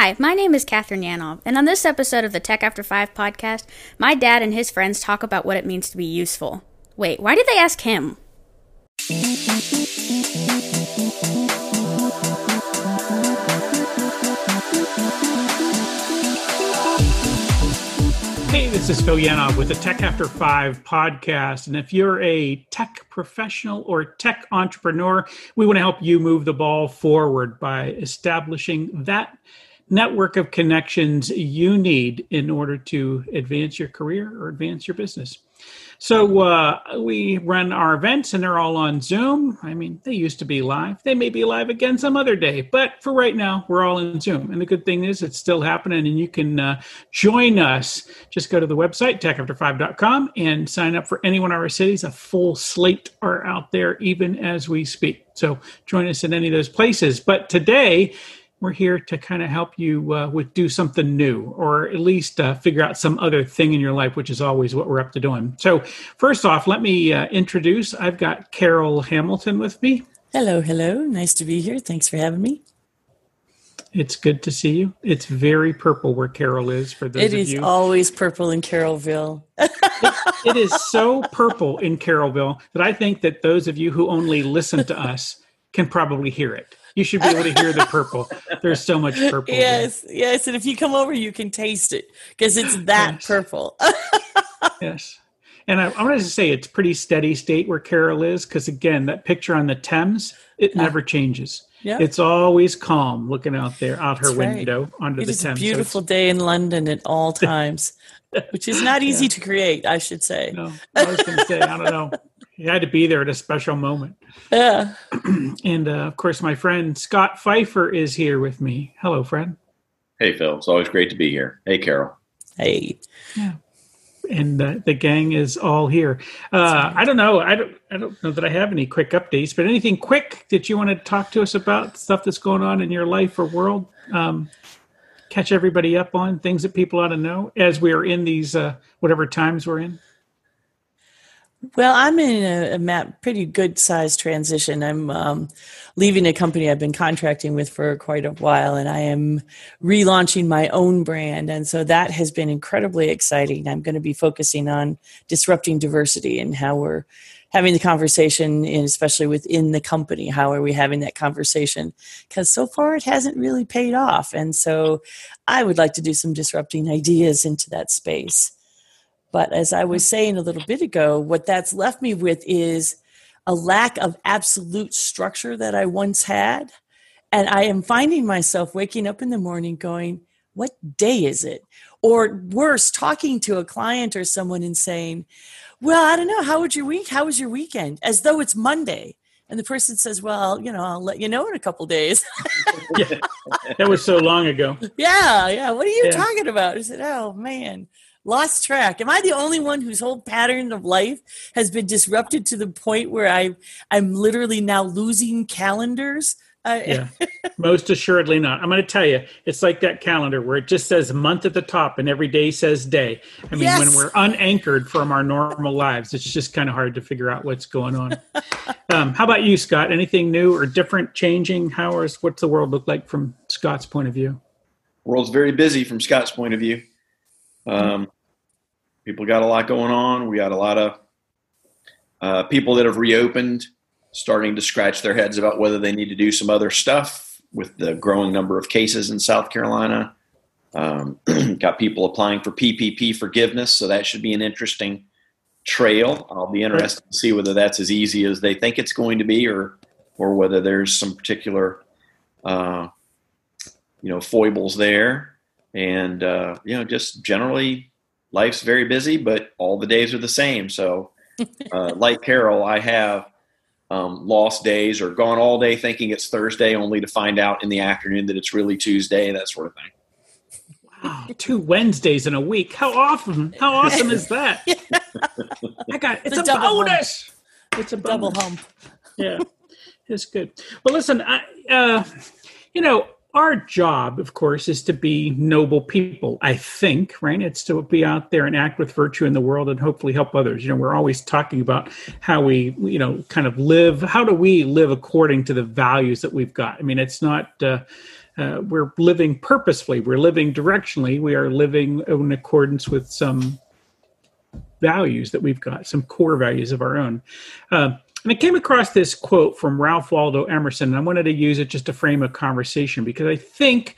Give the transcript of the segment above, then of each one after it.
Hi, my name is Catherine Yanov, and on this episode of the Tech After 5 podcast, my dad and his friends talk about what it means to be useful. Wait, why did they ask him? Hey, this is Phil Yanov with the Tech After Five podcast. And if you're a tech professional or tech entrepreneur, we want to help you move the ball forward by establishing that network of connections you need in order to advance your career or advance your business. So uh, we run our events and they're all on Zoom. I mean, they used to be live. They may be live again some other day, but for right now, we're all in Zoom. And the good thing is, it's still happening, and you can uh, join us. Just go to the website techafter5.com and sign up for any one of our cities. A full slate are out there even as we speak. So join us in any of those places. But today we're here to kind of help you uh, with do something new or at least uh, figure out some other thing in your life which is always what we're up to doing. So first off let me uh, introduce. I've got carol hamilton with me. Hello hello. Nice to be here. Thanks for having me. It's good to see you. It's very purple where carol is for those it of is you. always purple in carolville it, it is so purple in carolville that i think that those of you who only listen to us can probably hear it you should be able to hear the purple. There's so much purple. Yes, there. yes. And if you come over, you can taste it because it's that yes. purple. yes. And I, I wanted to say it's pretty steady state where Carol is because, again, that picture on the Thames, it never changes. Yep. It's always calm looking out there, out her That's window right. onto it the Thames. a beautiful so day in London at all times, which is not easy yeah. to create, I should say. No, I was going to say, I don't know. You had to be there at a special moment. Yeah. and uh, of course, my friend Scott Pfeiffer is here with me. Hello, friend. Hey, Phil. It's always great to be here. Hey, Carol. Hey. Yeah. And uh, the gang is all here. Uh, I don't know. I don't. I don't know that I have any quick updates, but anything quick that you want to talk to us about stuff that's going on in your life or world? Um, catch everybody up on things that people ought to know as we are in these uh, whatever times we're in. Well, I'm in a, a pretty good sized transition. I'm um, leaving a company I've been contracting with for quite a while, and I am relaunching my own brand. And so that has been incredibly exciting. I'm going to be focusing on disrupting diversity and how we're having the conversation, and especially within the company. How are we having that conversation? Because so far it hasn't really paid off. And so I would like to do some disrupting ideas into that space. But as I was saying a little bit ago, what that's left me with is a lack of absolute structure that I once had. And I am finding myself waking up in the morning going, What day is it? Or worse, talking to a client or someone and saying, Well, I don't know. How was your week? How was your weekend? As though it's Monday. And the person says, Well, you know, I'll let you know in a couple days. yeah, that was so long ago. Yeah, yeah. What are you yeah. talking about? I said, Oh, man lost track. Am I the only one whose whole pattern of life has been disrupted to the point where I I'm literally now losing calendars? Uh, yeah, most assuredly not. I'm going to tell you, it's like that calendar where it just says month at the top and every day says day. I mean, yes. when we're unanchored from our normal lives, it's just kind of hard to figure out what's going on. um, how about you, Scott? Anything new or different, changing? How is what's the world look like from Scott's point of view? World's very busy from Scott's point of view. Um, people got a lot going on. We got a lot of uh, people that have reopened starting to scratch their heads about whether they need to do some other stuff with the growing number of cases in South Carolina. Um, got people applying for PPP forgiveness, so that should be an interesting trail. I'll be interested to see whether that's as easy as they think it's going to be, or or whether there's some particular, uh, you know, foibles there, and uh, you know, just generally life's very busy, but all the days are the same. So, uh, like Carol, I have um, lost days or gone all day thinking it's Thursday, only to find out in the afternoon that it's really Tuesday, that sort of thing. Wow, two Wednesdays in a week. How often? How awesome is that? I got it's, it's a, a bonus. Hump. It's a bonus. double hump. yeah, it's good. Well, listen, I, uh, you know, our job, of course, is to be noble people, I think, right? It's to be out there and act with virtue in the world and hopefully help others. You know, we're always talking about how we, you know, kind of live. How do we live according to the values that we've got? I mean, it's not, uh, uh, we're living purposefully, we're living directionally, we are living in accordance with some values that we've got, some core values of our own. Uh, and I came across this quote from Ralph Waldo Emerson, and I wanted to use it just to frame a conversation because I think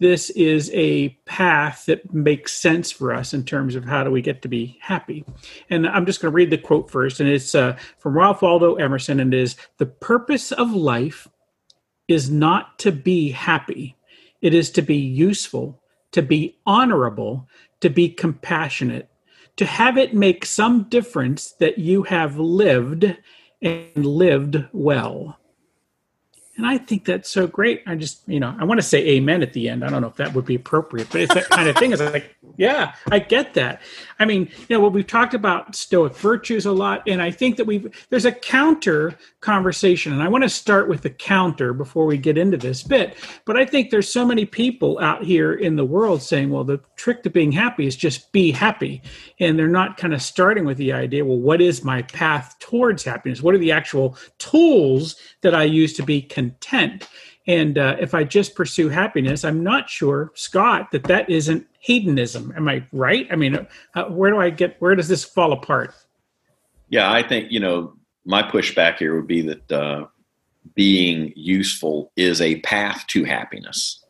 this is a path that makes sense for us in terms of how do we get to be happy. And I'm just going to read the quote first, and it's uh, from Ralph Waldo Emerson, and it is The purpose of life is not to be happy, it is to be useful, to be honorable, to be compassionate, to have it make some difference that you have lived and lived well. And I think that's so great. I just, you know, I want to say amen at the end. I don't know if that would be appropriate, but it's that kind of thing. It's like, yeah, I get that. I mean, you know, well, we've talked about Stoic virtues a lot, and I think that we've there's a counter conversation, and I want to start with the counter before we get into this bit. But I think there's so many people out here in the world saying, well, the trick to being happy is just be happy, and they're not kind of starting with the idea, well, what is my path towards happiness? What are the actual tools that I use to be content? And uh, if I just pursue happiness, I'm not sure, Scott, that that isn't hedonism. Am I right? I mean, uh, where do I get, where does this fall apart? Yeah, I think, you know, my pushback here would be that uh, being useful is a path to happiness.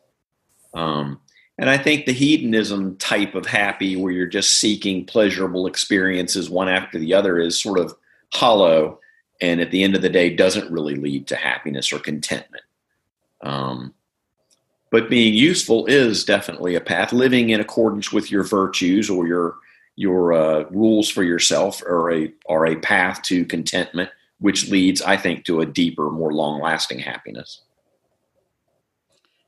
Um, and I think the hedonism type of happy, where you're just seeking pleasurable experiences one after the other, is sort of hollow and at the end of the day doesn't really lead to happiness or contentment. Um, but being useful is definitely a path. Living in accordance with your virtues or your your uh, rules for yourself are a are a path to contentment, which leads, I think, to a deeper, more long lasting happiness.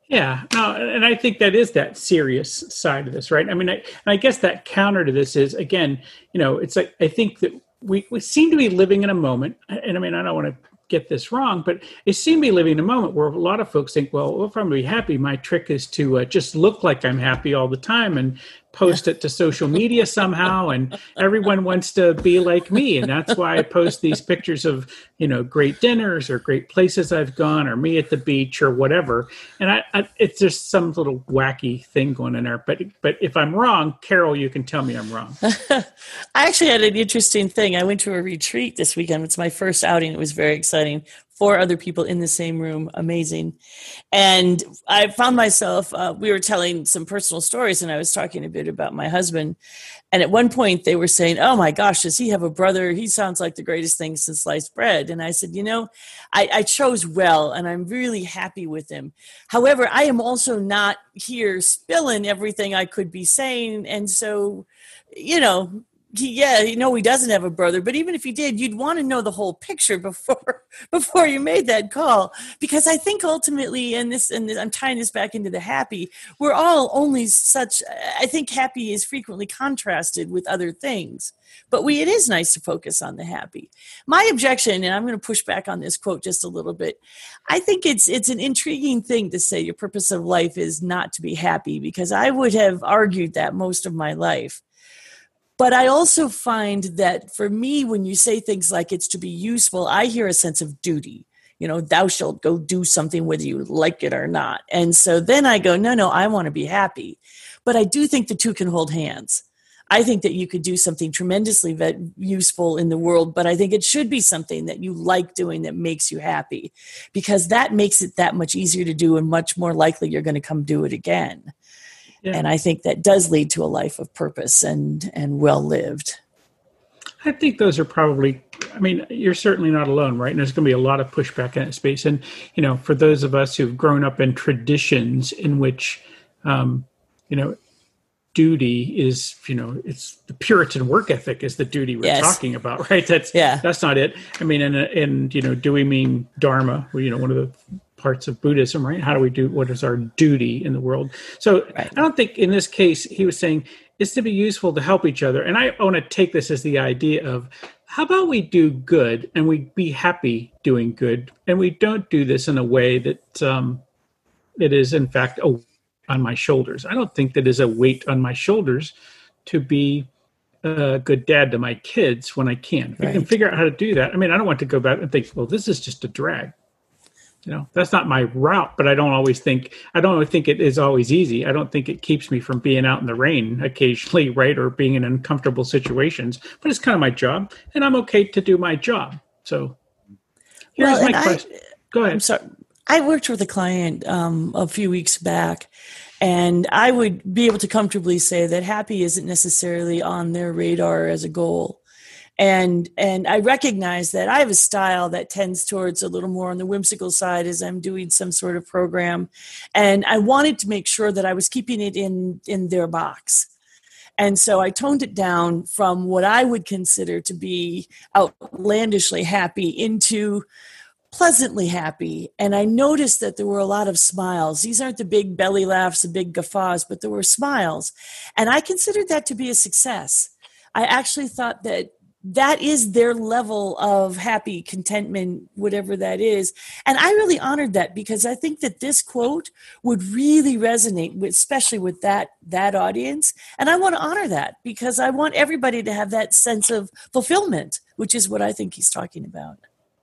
Yeah, no, and I think that is that serious side of this, right? I mean, I, I guess that counter to this is again, you know, it's like I think that we, we seem to be living in a moment, and I mean, I don't want to get this wrong, but it seems to be living in a moment where a lot of folks think, well, if I'm going to be happy, my trick is to uh, just look like I'm happy all the time and post it to social media somehow and everyone wants to be like me and that's why i post these pictures of you know great dinners or great places i've gone or me at the beach or whatever. And I, I, it's just some little wacky thing going in there. But but if i'm wrong carol you can tell me i'm wrong. I actually had an interesting thing. I went to a retreat this weekend. It's my first outing. It was very exciting four other people in the same room. Amazing. And i found myself uh, we were telling some personal stories and i was talking a bit about my husband. And at one point they were saying oh my gosh does he have a brother? He sounds like the greatest thing since sliced bread. And i said you know I, I chose well and i'm really happy with him. However i am also not here spilling everything i could be saying. And so you know yeah, you know he doesn't have a brother, but even if he did, you'd want to know the whole picture before before you made that call. Because I think ultimately, and this, and I'm tying this back into the happy, we're all only such. I think happy is frequently contrasted with other things, but we it is nice to focus on the happy. My objection, and I'm going to push back on this quote just a little bit. I think it's it's an intriguing thing to say your purpose of life is not to be happy, because I would have argued that most of my life but I also find that for me, when you say things like it's to be useful, I hear a sense of duty. You know, thou shalt go do something whether you like it or not. And so then I go, no, no, I want to be happy. But I do think the two can hold hands. I think that you could do something tremendously useful in the world, but I think it should be something that you like doing that makes you happy because that makes it that much easier to do and much more likely you're going to come do it again. Yeah. And I think that does lead to a life of purpose and, and well lived. I think those are probably, I mean, you're certainly not alone, right? And there's going to be a lot of pushback in that space. And, you know, for those of us who've grown up in traditions in which, um, you know, duty is you know it's the puritan work ethic is the duty we're yes. talking about right that's yeah that's not it i mean and and you know do we mean dharma you know one of the parts of Buddhism, right? How do we do what is our duty in the world? So right. I don't think in this case he was saying it's to be useful to help each other. And I want to take this as the idea of how about we do good and we be happy doing good and we don't do this in a way that um, it is in fact a on my shoulders. I don't think that is a weight on my shoulders to be a good dad to my kids when I can. If right. I can figure out how to do that. I mean, I don't want to go back and think, well, this is just a drag. You know, that's not my route, but I don't always think I don't think it is always easy. I don't think it keeps me from being out in the rain occasionally, right? Or being in uncomfortable situations. But it's kind of my job and I'm okay to do my job. So here's well, my question. I, Go ahead. I'm sorry. I worked with a client um, a few weeks back, and I would be able to comfortably say that happy isn't necessarily on their radar as a goal. And and I recognize that I have a style that tends towards a little more on the whimsical side as I'm doing some sort of program, and I wanted to make sure that I was keeping it in in their box. And so I toned it down from what I would consider to be outlandishly happy into pleasantly happy. And I noticed that there were a lot of smiles. These aren't the big belly laughs, the big guffaws, but there were smiles. And I considered that to be a success. I actually thought that that is their level of happy contentment whatever that is and i really honored that because i think that this quote would really resonate with especially with that that audience and i want to honor that because i want everybody to have that sense of fulfillment which is what i think he's talking about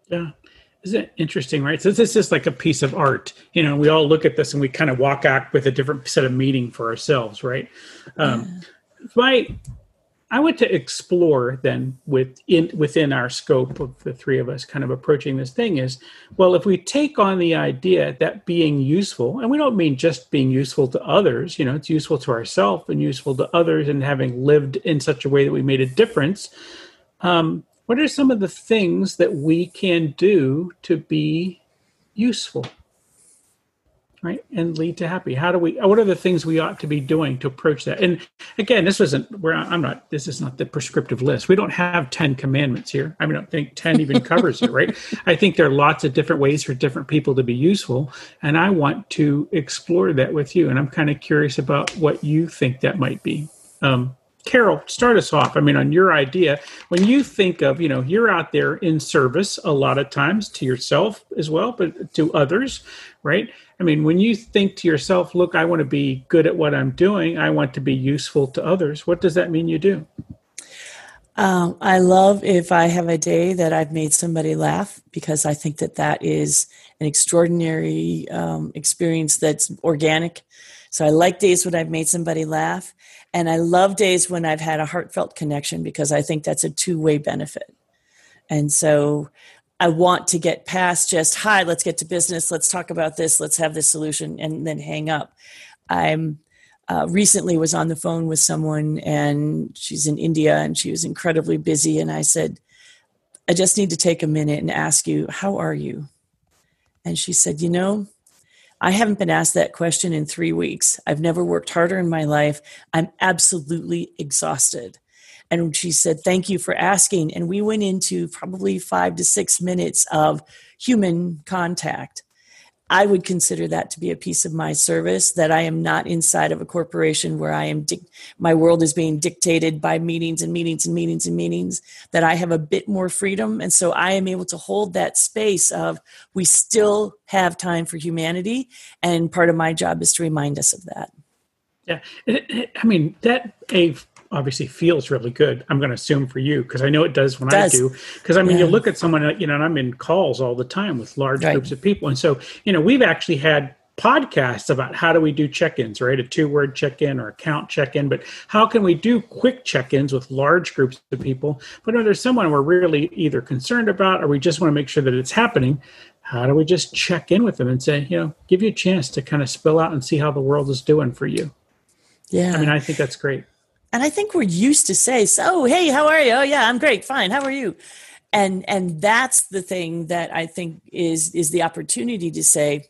yeah isn't it interesting, right? So this is like a piece of art. You know, we all look at this and we kind of walk out with a different set of meaning for ourselves, right? Um, my, I want to explore then within within our scope of the three of us kind of approaching this thing is, well, if we take on the idea that being useful, and we don't mean just being useful to others, you know, it's useful to ourselves and useful to others, and having lived in such a way that we made a difference. Um, what are some of the things that we can do to be useful right and lead to happy. How do we what are the things we ought to be doing to approach that? And again this isn't where i'm not this is not the prescriptive list. We don't have 10 commandments here. I mean i don't think 10 even covers it right? I think there are lots of different ways for different people to be useful and i want to explore that with you and i'm kind of curious about what you think that might be. Um, Carol, start us off. I mean, on your idea, when you think of, you know, you're out there in service a lot of times to yourself as well, but to others, right? I mean, when you think to yourself, look, I want to be good at what I'm doing, I want to be useful to others, what does that mean you do? Um, I love if I have a day that I've made somebody laugh because I think that that is an extraordinary um, experience that's organic. So I like days when I've made somebody laugh. And I love days when I've had a heartfelt connection because I think that's a two way benefit. And so I want to get past just, hi, let's get to business. Let's talk about this. Let's have this solution and then hang up. I'm uh, recently was on the phone with someone and she's in India and she was incredibly busy. And I said, I just need to take a minute and ask you, how are you? And she said, you know, I haven't been asked that question in three weeks. I've never worked harder in my life. I'm absolutely exhausted. And she said, Thank you for asking. And we went into probably five to six minutes of human contact. I would consider that to be a piece of my service that I am not inside of a corporation where I am my world is being dictated by meetings and meetings and meetings and meetings that I have a bit more freedom and so I am able to hold that space of we still have time for humanity and part of my job is to remind us of that. Yeah. I mean that a obviously feels really good. I'm going to assume for you because I know it does when does. I do. Because I mean, yeah. you look at someone, you know, and I'm in calls all the time with large right. groups of people, and so you know, we've actually had podcasts about how do we do check-ins, right? A two-word check-in or a count check-in, but how can we do quick check-ins with large groups of people? But if there's someone we're really either concerned about or we just want to make sure that it's happening, how do we just check in with them and say, you know, give you a chance to kind of spill out and see how the world is doing for you? Yeah. I mean, I think that's great and i think we're used to say so hey how are you? Oh yeah i'm great fine. How are you? And and that's the thing that i think is is the opportunity to say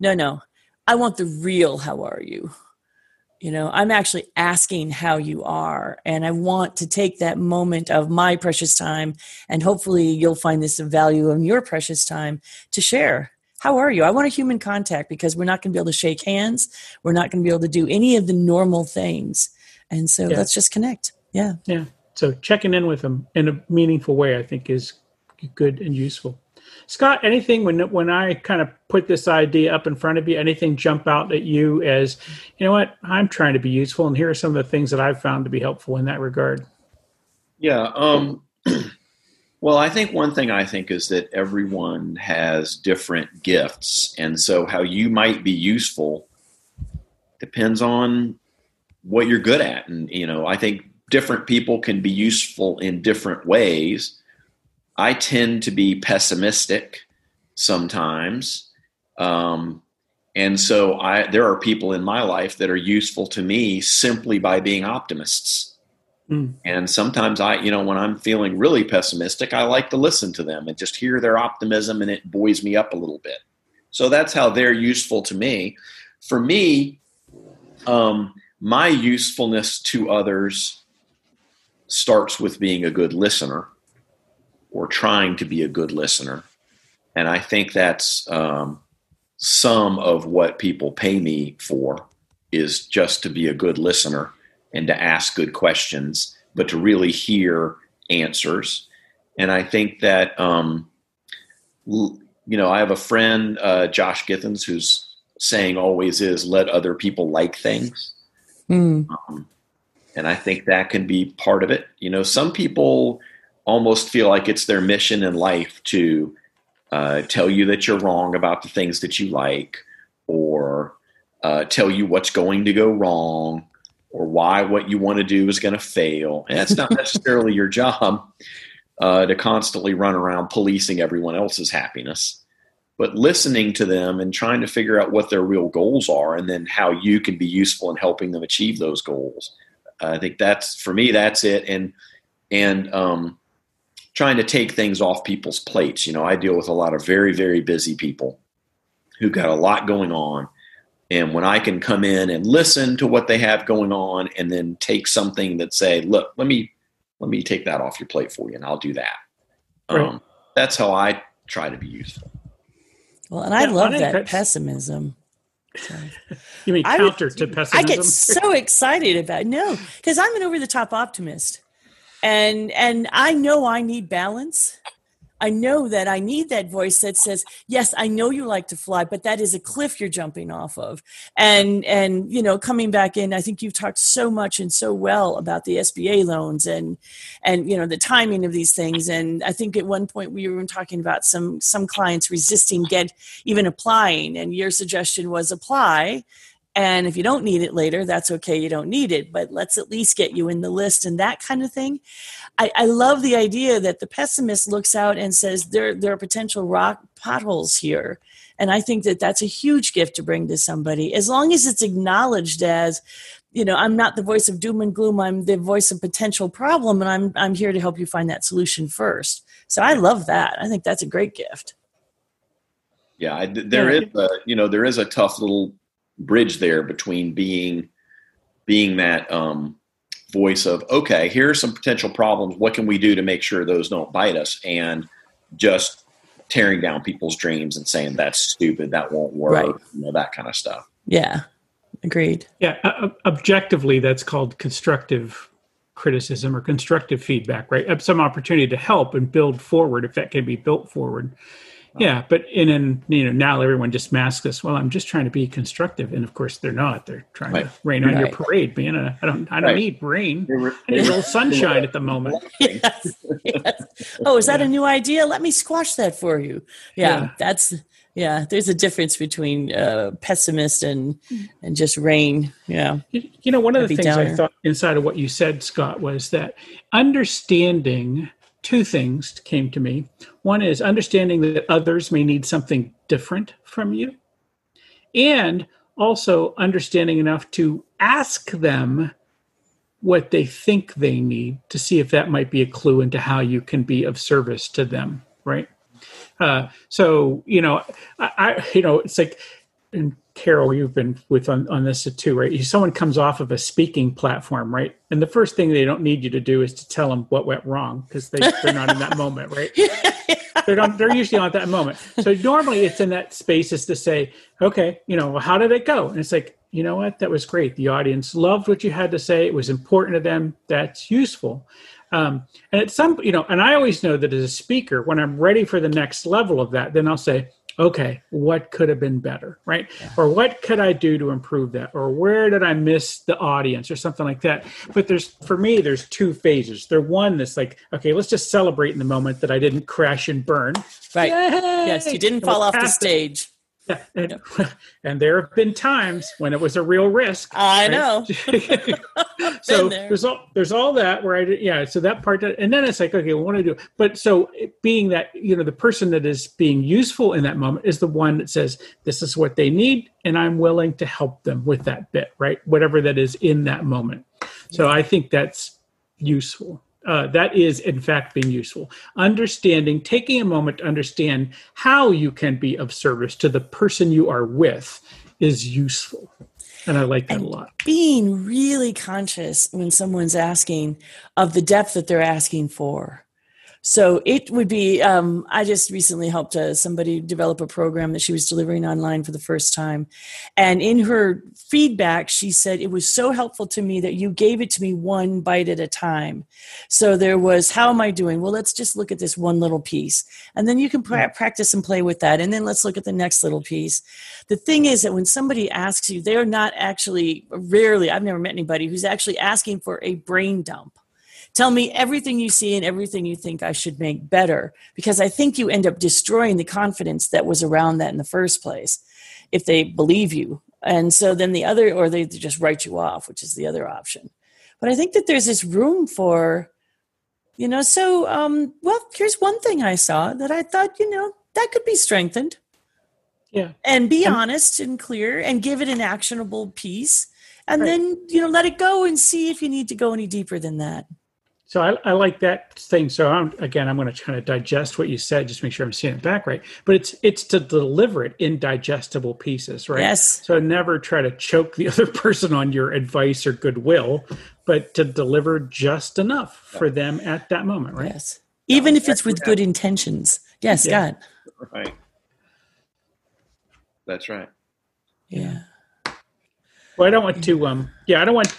no no i want the real how are you? You know i'm actually asking how you are and i want to take that moment of my precious time and hopefully you'll find this value in your precious time to share how are you? I want a human contact because we're not going to be able to shake hands. We're not going to be able to do any of the normal things and so yeah. let's just connect. Yeah. Yeah. So checking in with them in a meaningful way, I think, is good and useful. Scott, anything when when I kind of put this idea up in front of you, anything jump out at you as, you know what, I'm trying to be useful, and here are some of the things that I've found to be helpful in that regard. Yeah. Um, well, I think one thing I think is that everyone has different gifts, and so how you might be useful depends on what you're good at, and you know, I think different people can be useful in different ways. I tend to be pessimistic sometimes. Um, and so I, there are people in my life that are useful to me simply by being optimists. Mm. And sometimes I, you know, when I'm feeling really pessimistic, I like to listen to them and just hear their optimism and it buoys me up a little bit. So that's how they're useful to me. For me, um, my usefulness to others starts with being a good listener or trying to be a good listener. And I think that's um, some of what people pay me for is just to be a good listener and to ask good questions, but to really hear answers. And I think that, um, you know, I have a friend, uh, Josh Githens, whose saying always is let other people like things. Mm. Um, and I think that can be part of it. You know, some people almost feel like it's their mission in life to uh, tell you that you're wrong about the things that you like, or uh, tell you what's going to go wrong, or why what you want to do is going to fail. And that's not necessarily your job uh, to constantly run around policing everyone else's happiness. But listening to them and trying to figure out what their real goals are, and then how you can be useful in helping them achieve those goals I think that's for me. That's it. And and um, trying to take things off people's plates. You know, I deal with a lot of very very busy people who got a lot going on. And when I can come in and listen to what they have going on, and then take something that say, "Look, let me let me take that off your plate for you, and I'll do that." Right. Um, that's how I try to be useful. Well, and I yeah, love that pessimism. you mean counter would, to pessimism? I get so excited about it. no, because I'm an over the top optimist, and and I know I need balance, I know that I need that voice that says, "Yes, I know you like to fly, but that is a cliff you're jumping off of." And and you know, coming back in, I think you've talked so much and so well about the SBA loans and and you know the timing of these things. And I think at one point we were talking about some some clients resisting get even applying, and your suggestion was apply and if you don't need it later, that's okay. You don't need it, but let's at least get you in the list and that kind of thing. I, I love the idea that the pessimist looks out and says there, there are potential rock potholes here. And I think that that's a huge gift to bring to somebody, as long as it's acknowledged as, you know, I'm not the voice of doom and gloom. I'm the voice of potential problem, and I'm I'm here to help you find that solution first. So I love that. I think that's a great gift. Yeah, I, there yeah. is a you know there is a tough little bridge there between being being that um, voice of okay here are some potential problems. What can we do to make sure those don't bite us? And just tearing down people's dreams and saying that's stupid that won't work right. you know that kind of stuff. Yeah agreed. Yeah uh, objectively that's called constructive criticism or constructive feedback right? Some opportunity to help and build forward if that can be built forward yeah, but in and you know now everyone just masks us. Well, I'm just trying to be constructive, and of course they're not. They're trying right. to rain on right. your parade, man. I don't. I don't right. need rain. I need a little sunshine at the moment. yes, yes. Oh, is that yeah. a new idea? Let me squash that for you. Yeah, yeah. that's yeah. There's a difference between uh, pessimist and and just rain. Yeah. You, you know, one of the things downer. I thought inside of what you said, Scott, was that understanding two things came to me. One is understanding that others may need something different from you, and also understanding enough to ask them what they think they need to see if that might be a clue into how you can be of service to them, right? Uh, so you know, I, I you know, it's like and Carol, you've been with on, on this too, right? Someone comes off of a speaking platform, right? And the first thing they don't need you to do is to tell them what went wrong because they, they're not in that moment, right? they're not, they're usually not that moment. So normally it's in that space is to say, okay, you know, how did it go? And it's like, you know what? That was great. The audience loved what you had to say. It was important to them. That's useful. Um, and at some, you know, and I always know that as a speaker, when I'm ready for the next level of that, then I'll say, okay, what could have been better, right? Yeah. Or what could I do to improve that? Or where did I miss the audience or something like that? But there's, for me, there's two phases. There's one that's like, okay, let's just celebrate in the moment that I didn't crash and burn. Right. Yay! Yes, you didn't fall off the stage. Yeah, and, and, there have been times when it was a real risk. I right? know. so there's all there's all that where I did, yeah. So that part, that, and then it's like okay, what do I do? But so being that you know the person that is being useful in that moment is the one that says this is what they need, and I'm willing to help them with that bit, right? Whatever that is in that moment. So I think that's useful uh, that is in fact being useful. Understanding taking a moment to understand how you can be of service to the person you are with is useful. And i like that and a lot. being really conscious when someone's asking of the depth that they're asking for so it would be, um, I just recently helped uh, somebody develop a program that she was delivering online for the first time. And in her feedback, she said, It was so helpful to me that you gave it to me one bite at a time. So there was, How am I doing? Well, let's just look at this one little piece. And then you can pra- practice and play with that. And then let's look at the next little piece. The thing is that when somebody asks you, they're not actually, rarely, I've never met anybody who's actually asking for a brain dump Tell me everything you see and everything you think I should make better, because I think you end up destroying the confidence that was around that in the first place if they believe you. And so then the other, or they just write you off, which is the other option. But I think that there's this room for, you know, so, um, well, here's one thing I saw that I thought, you know, that could be strengthened. Yeah. And be honest and clear and give it an actionable piece. And right. then, you know, let it go and see if you need to go any deeper than that. So I, I, like that thing. So I'm, again, I'm going to kind of digest what you said, just make sure I'm seeing it back right. But it's it's to deliver it in digestible pieces, right? Yes. So never try to choke the other person on your advice or goodwill, but to deliver just enough for them at that moment, right? Yes. Even if it's with good intentions. Yes, yeah. God. Right. That's right. Yeah. Well, I don't want to. Um. Yeah, I don't want.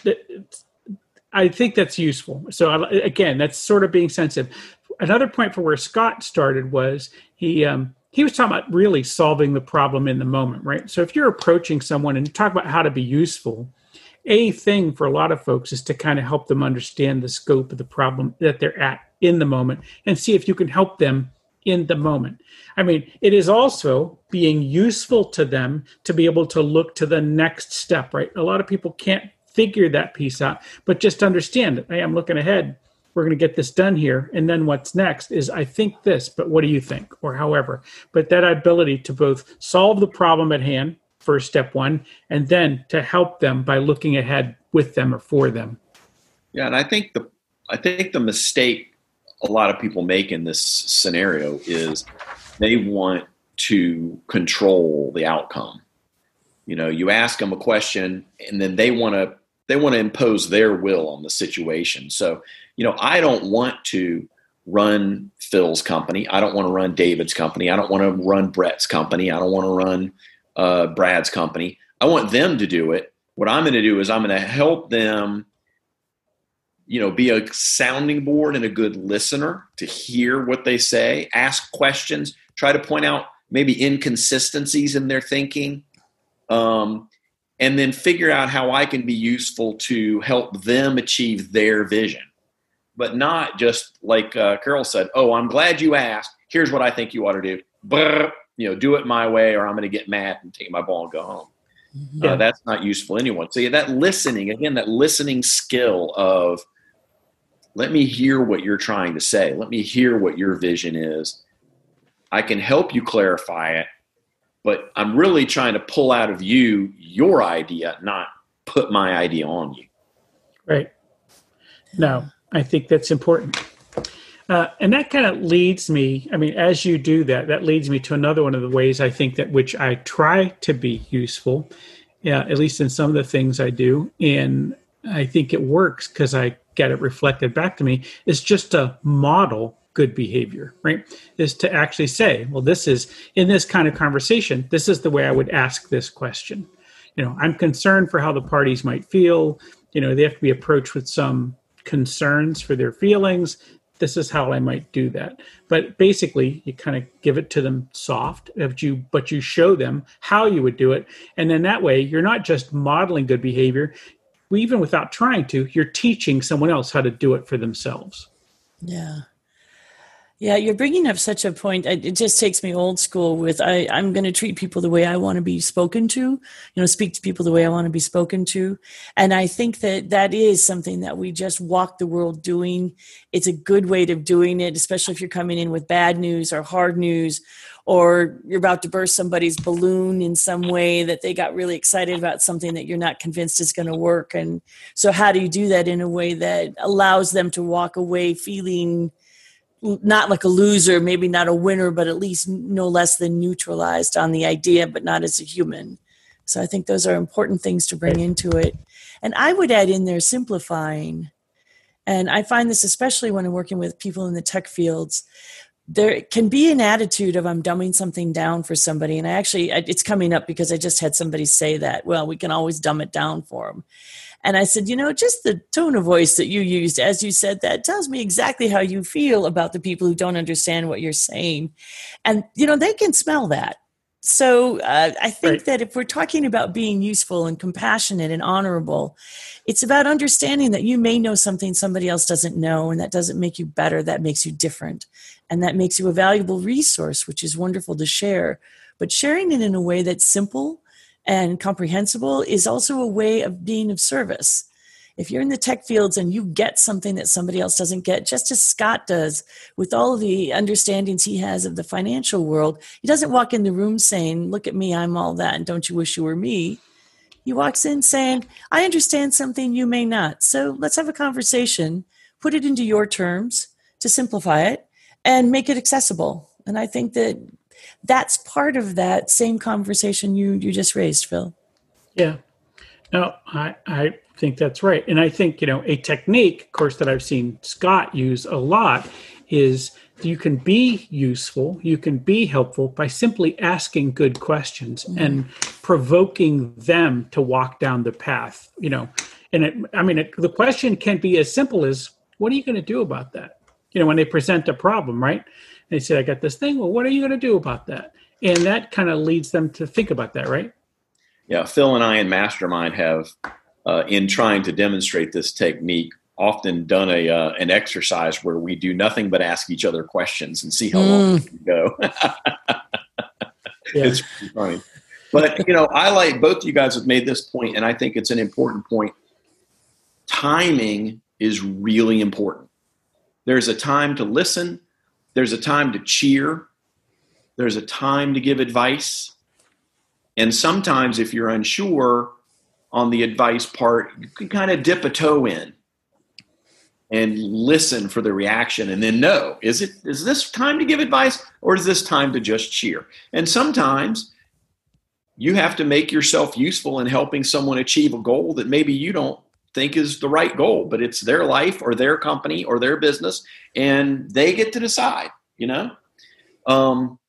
I think that's useful. So again, that's sort of being sensitive. Another point for where Scott started was he um, he was talking about really solving the problem in the moment, right? So if you're approaching someone and talk about how to be useful, a thing for a lot of folks is to kind of help them understand the scope of the problem that they're at in the moment and see if you can help them in the moment. I mean, it is also being useful to them to be able to look to the next step, right? A lot of people can't figure that piece out, but just understand hey, I'm looking ahead. We're going to get this done here. And then what's next is I think this, but what do you think? Or however. But that ability to both solve the problem at hand, first step one, and then to help them by looking ahead with them or for them. Yeah, and I think the I think the mistake a lot of people make in this scenario is they want to control the outcome. You know, you ask them a question and then they want to they want to impose their will on the situation. So, you know, I don't want to run Phil's company. I don't want to run David's company. I don't want to run Brett's company. I don't want to run uh, Brad's company. I want them to do it. What I'm going to do is I'm going to help them, you know, be a sounding board and a good listener to hear what they say, ask questions, try to point out maybe inconsistencies in their thinking. Um, and then figure out how I can be useful to help them achieve their vision. But not just like uh, Carol said, oh, I'm glad you asked. Here's what I think you ought to do. Brr, you know, do it my way or I'm going to get mad and take my ball and go home. Yeah. Uh, that's not useful anyone. So yeah, that listening, again, that listening skill of let me hear what you're trying to say. Let me hear what your vision is. I can help you clarify it but I'm really trying to pull out of you your idea, not put my idea on you. Right. No, I think that's important. Uh, and that kind of leads me, I mean, as you do that, that leads me to another one of the ways I think that which I try to be useful, yeah, at least in some of the things I do. And I think it works because I get it reflected back to me, is just to model good behavior, right? Is to actually say, well, this is in this kind of conversation, this is the way I would ask this question. You know, I'm concerned for how the parties might feel. You know, they have to be approached with some concerns for their feelings this is how i might do that but basically you kind of give it to them soft you but you show them how you would do it and then that way you're not just modeling good behavior even without trying to you're teaching someone else how to do it for themselves yeah yeah, you're bringing up such a point. It just takes me old school with I, I'm going to treat people the way I want to be spoken to, you know, speak to people the way I want to be spoken to. And I think that that is something that we just walk the world doing. It's a good way of doing it, especially if you're coming in with bad news or hard news, or you're about to burst somebody's balloon in some way that they got really excited about something that you're not convinced is going to work. And so, how do you do that in a way that allows them to walk away feeling not like a loser, maybe not a winner, but at least no less than neutralized on the idea, but not as a human. So I think those are important things to bring into it. And I would add in there simplifying. And I find this especially when I'm working with people in the tech fields. There can be an attitude of I'm dumbing something down for somebody. And I actually, it's coming up because I just had somebody say that. Well, we can always dumb it down for them. And I said, you know, just the tone of voice that you used as you said that tells me exactly how you feel about the people who don't understand what you're saying. And, you know, they can smell that. So uh, I think right. that if we're talking about being useful and compassionate and honorable, it's about understanding that you may know something somebody else doesn't know, and that doesn't make you better. That makes you different. And that makes you a valuable resource, which is wonderful to share. But sharing it in a way that's simple and comprehensible is also a way of being of service. If you're in the tech fields and you get something that somebody else doesn't get, just as Scott does with all the understandings he has of the financial world, he doesn't walk in the room saying, Look at me, I'm all that, and don't you wish you were me? He walks in saying, I understand something you may not. So let's have a conversation, put it into your terms to simplify it, and make it accessible. And I think that that's part of that same conversation you you just raised, Phil. Yeah. No, I I think that's right. And I think, you know, a technique, of course, that I've seen Scott use a lot is you can be useful, you can be helpful by simply asking good questions mm. and provoking them to walk down the path, you know. And it, I mean, it, the question can be as simple as, what are you going to do about that? You know, when they present a problem, right? They say, I got this thing. Well, what are you going to do about that? And that kind of leads them to think about that, right? Yeah, Phil and I in Mastermind have, uh, in trying to demonstrate this technique, often done a uh, an exercise where we do nothing but ask each other questions and see how mm. long we can go. yeah. It's funny. But you know, I like both you guys have made this point, and I think it's an important point. Timing is really important. There's a time to listen, there's a time to cheer, there's a time to give advice. And sometimes, if you're unsure on the advice part, you can kind of dip a toe in and listen for the reaction and then know is it is this time to give advice or is this time to just cheer and sometimes you have to make yourself useful in helping someone achieve a goal that maybe you don't think is the right goal, but it's their life or their company or their business, and they get to decide. You know, um,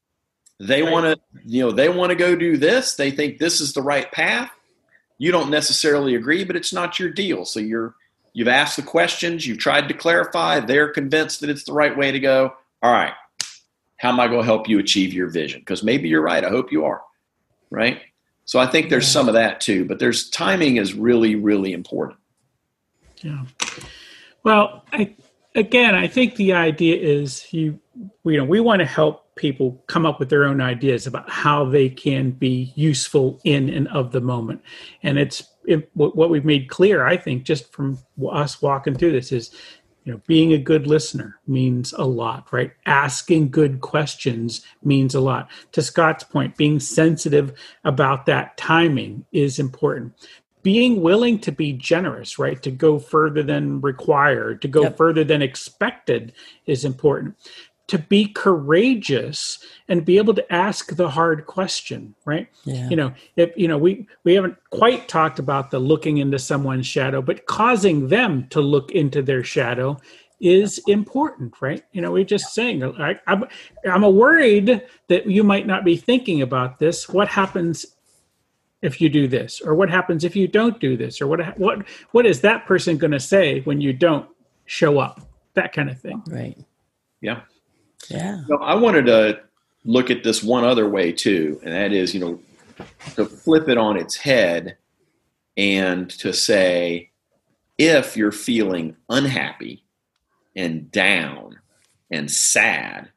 they right. want to, you know, they want to go do this. They think this is the right path. You don't necessarily agree, but it's not your deal. So you're you've asked the questions, you've tried to clarify. They're convinced that it's the right way to go. All right, how am I going to help you achieve your vision? Because maybe you're right. I hope you are. Right. So I think there's some of that too, but there's timing is really, really important. Yeah. Well, I, again, I think the idea is you, you know, we want to help people come up with their own ideas about how they can be useful in and of the moment. And it's it, what we've made clear, I think, just from us walking through this is, you know, being a good listener means a lot, right? Asking good questions means a lot. To Scott's point, being sensitive about that timing is important being willing to be generous, right? To go further than required, to go yep. further than expected is important. To be courageous and be able to ask the hard question, right? Yeah. You know, if you know, we we haven't quite talked about the looking into someone's shadow, but causing them to look into their shadow is important, right? You know, we're just saying, I, I'm, I'm worried that you might not be thinking about this. What happens if you do this or what happens if you don't do this or what what what is that person going to say when you don't show up, that kind of thing. Right. Yeah. Yeah. So I wanted to look at this one other way too, and that is, you know, to flip it on its head and to say, if you're feeling unhappy and down and sad,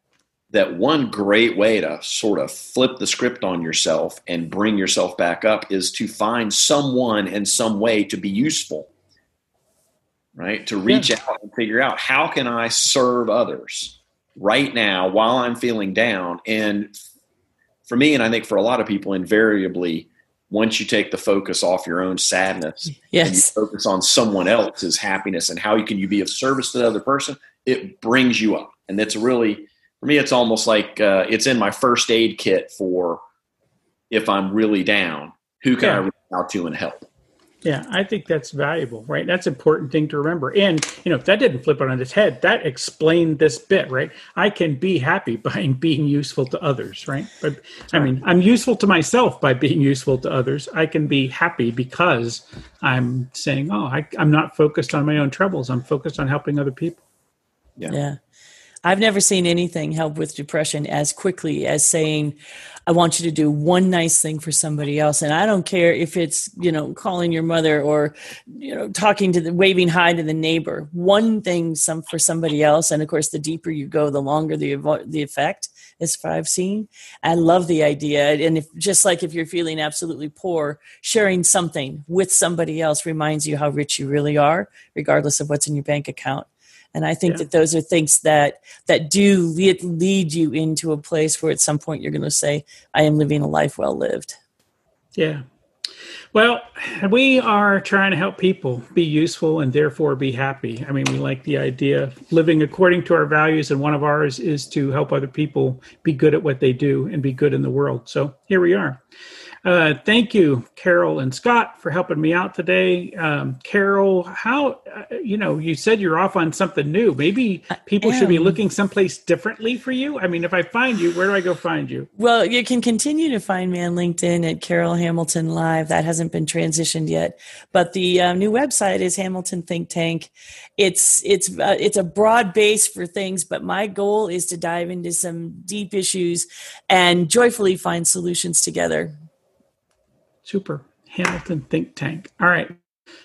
that one great way to sort of flip the script on yourself and bring yourself back up is to find someone and some way to be useful right to reach yeah. out and figure out how can i serve others right now while i'm feeling down and for me and i think for a lot of people invariably once you take the focus off your own sadness yes. and you focus on someone else's happiness and how you can you be of service to the other person it brings you up and that's really for me it's almost like uh, it's in my first aid kit for if i'm really down who can yeah. i reach out to and help yeah, I think that's valuable, right? That's an important thing to remember. And, you know, if that didn't flip it on its head, that explained this bit, right? I can be happy by being useful to others, right? But I mean, I'm useful to myself by being useful to others. I can be happy because I'm saying, oh, I, I'm not focused on my own troubles. I'm focused on helping other people. Yeah. Yeah. I've never seen anything help with depression as quickly as saying, I want you to do one nice thing for somebody else. And I don't care if it's, you know, calling your mother or, you know, talking to the waving hi to the neighbor. One thing some for somebody else. And of course, the deeper you go, the longer the, the effect as far I've seen. I love the idea. And if just like if you're feeling absolutely poor, sharing something with somebody else reminds you how rich you really are, regardless of what's in your bank account and i think yeah. that those are things that that do lead, lead you into a place where at some point you're going to say i am living a life well lived yeah well, we are trying to help people be useful and therefore be happy. I mean, we like the idea of living according to our values, and one of ours is to help other people be good at what they do and be good in the world. So here we are. Uh, thank you, Carol and Scott, for helping me out today. Um, Carol, how, uh, you know, you said you're off on something new. Maybe people should be looking someplace differently for you. I mean, if I find you, where do I go find you? Well, you can continue to find me on LinkedIn at Carol Hamilton Live. That hasn't been transitioned yet, but the uh, new website is Hamilton Think Tank. It's it's uh, it's a broad base for things, but my goal is to dive into some deep issues and joyfully find solutions together. Super. Hamilton Think Tank. All right.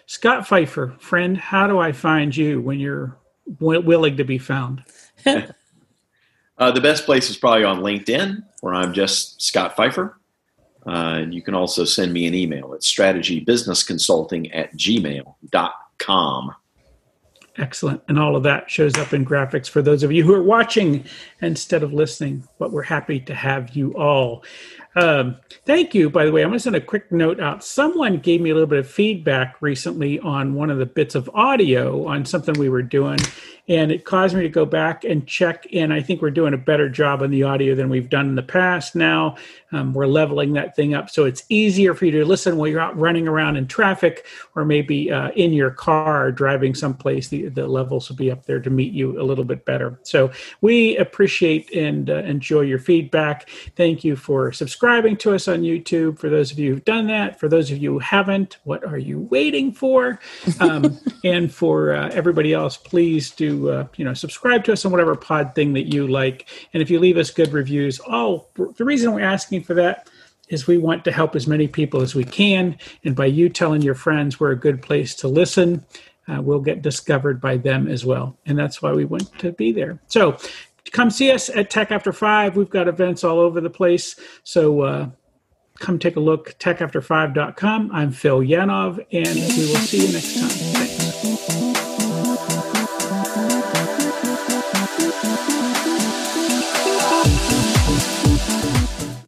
Scott Pfeiffer, friend, how do I find you when you're w- willing to be found? uh, the best place is probably on LinkedIn, where I'm just Scott Pfeiffer. Uh, and you can also send me an email at strategybusinessconsulting at gmail.com. Excellent. And all of that shows up in graphics for those of you who are watching instead of listening, but we're happy to have you all. Um, thank you, by the way. I'm going to send a quick note out. Someone gave me a little bit of feedback recently on one of the bits of audio on something we were doing and it caused me to go back and check and i think we're doing a better job on the audio than we've done in the past now. Um, we're leveling that thing up so it's easier for you to listen while you're out running around in traffic or maybe uh, in your car driving someplace. The, the levels will be up there to meet you a little bit better. So we appreciate and uh, enjoy your feedback. Thank you for subscribing to us on youtube for those of you who've done that for those of you who haven't what are you waiting for um, and for uh, everybody else please do uh, you know subscribe to us on whatever pod thing that you like, and if you leave us good reviews, oh, the reason we're asking for that is we want to help as many people as we can, and by you telling your friends we're a good place to listen, uh, we'll get discovered by them as well, and that's why we want to be there. So. Come see us at Tech After Five. We've got events all over the place. So uh, come take a look techafter5.com i'm phil yanov and we will see you next time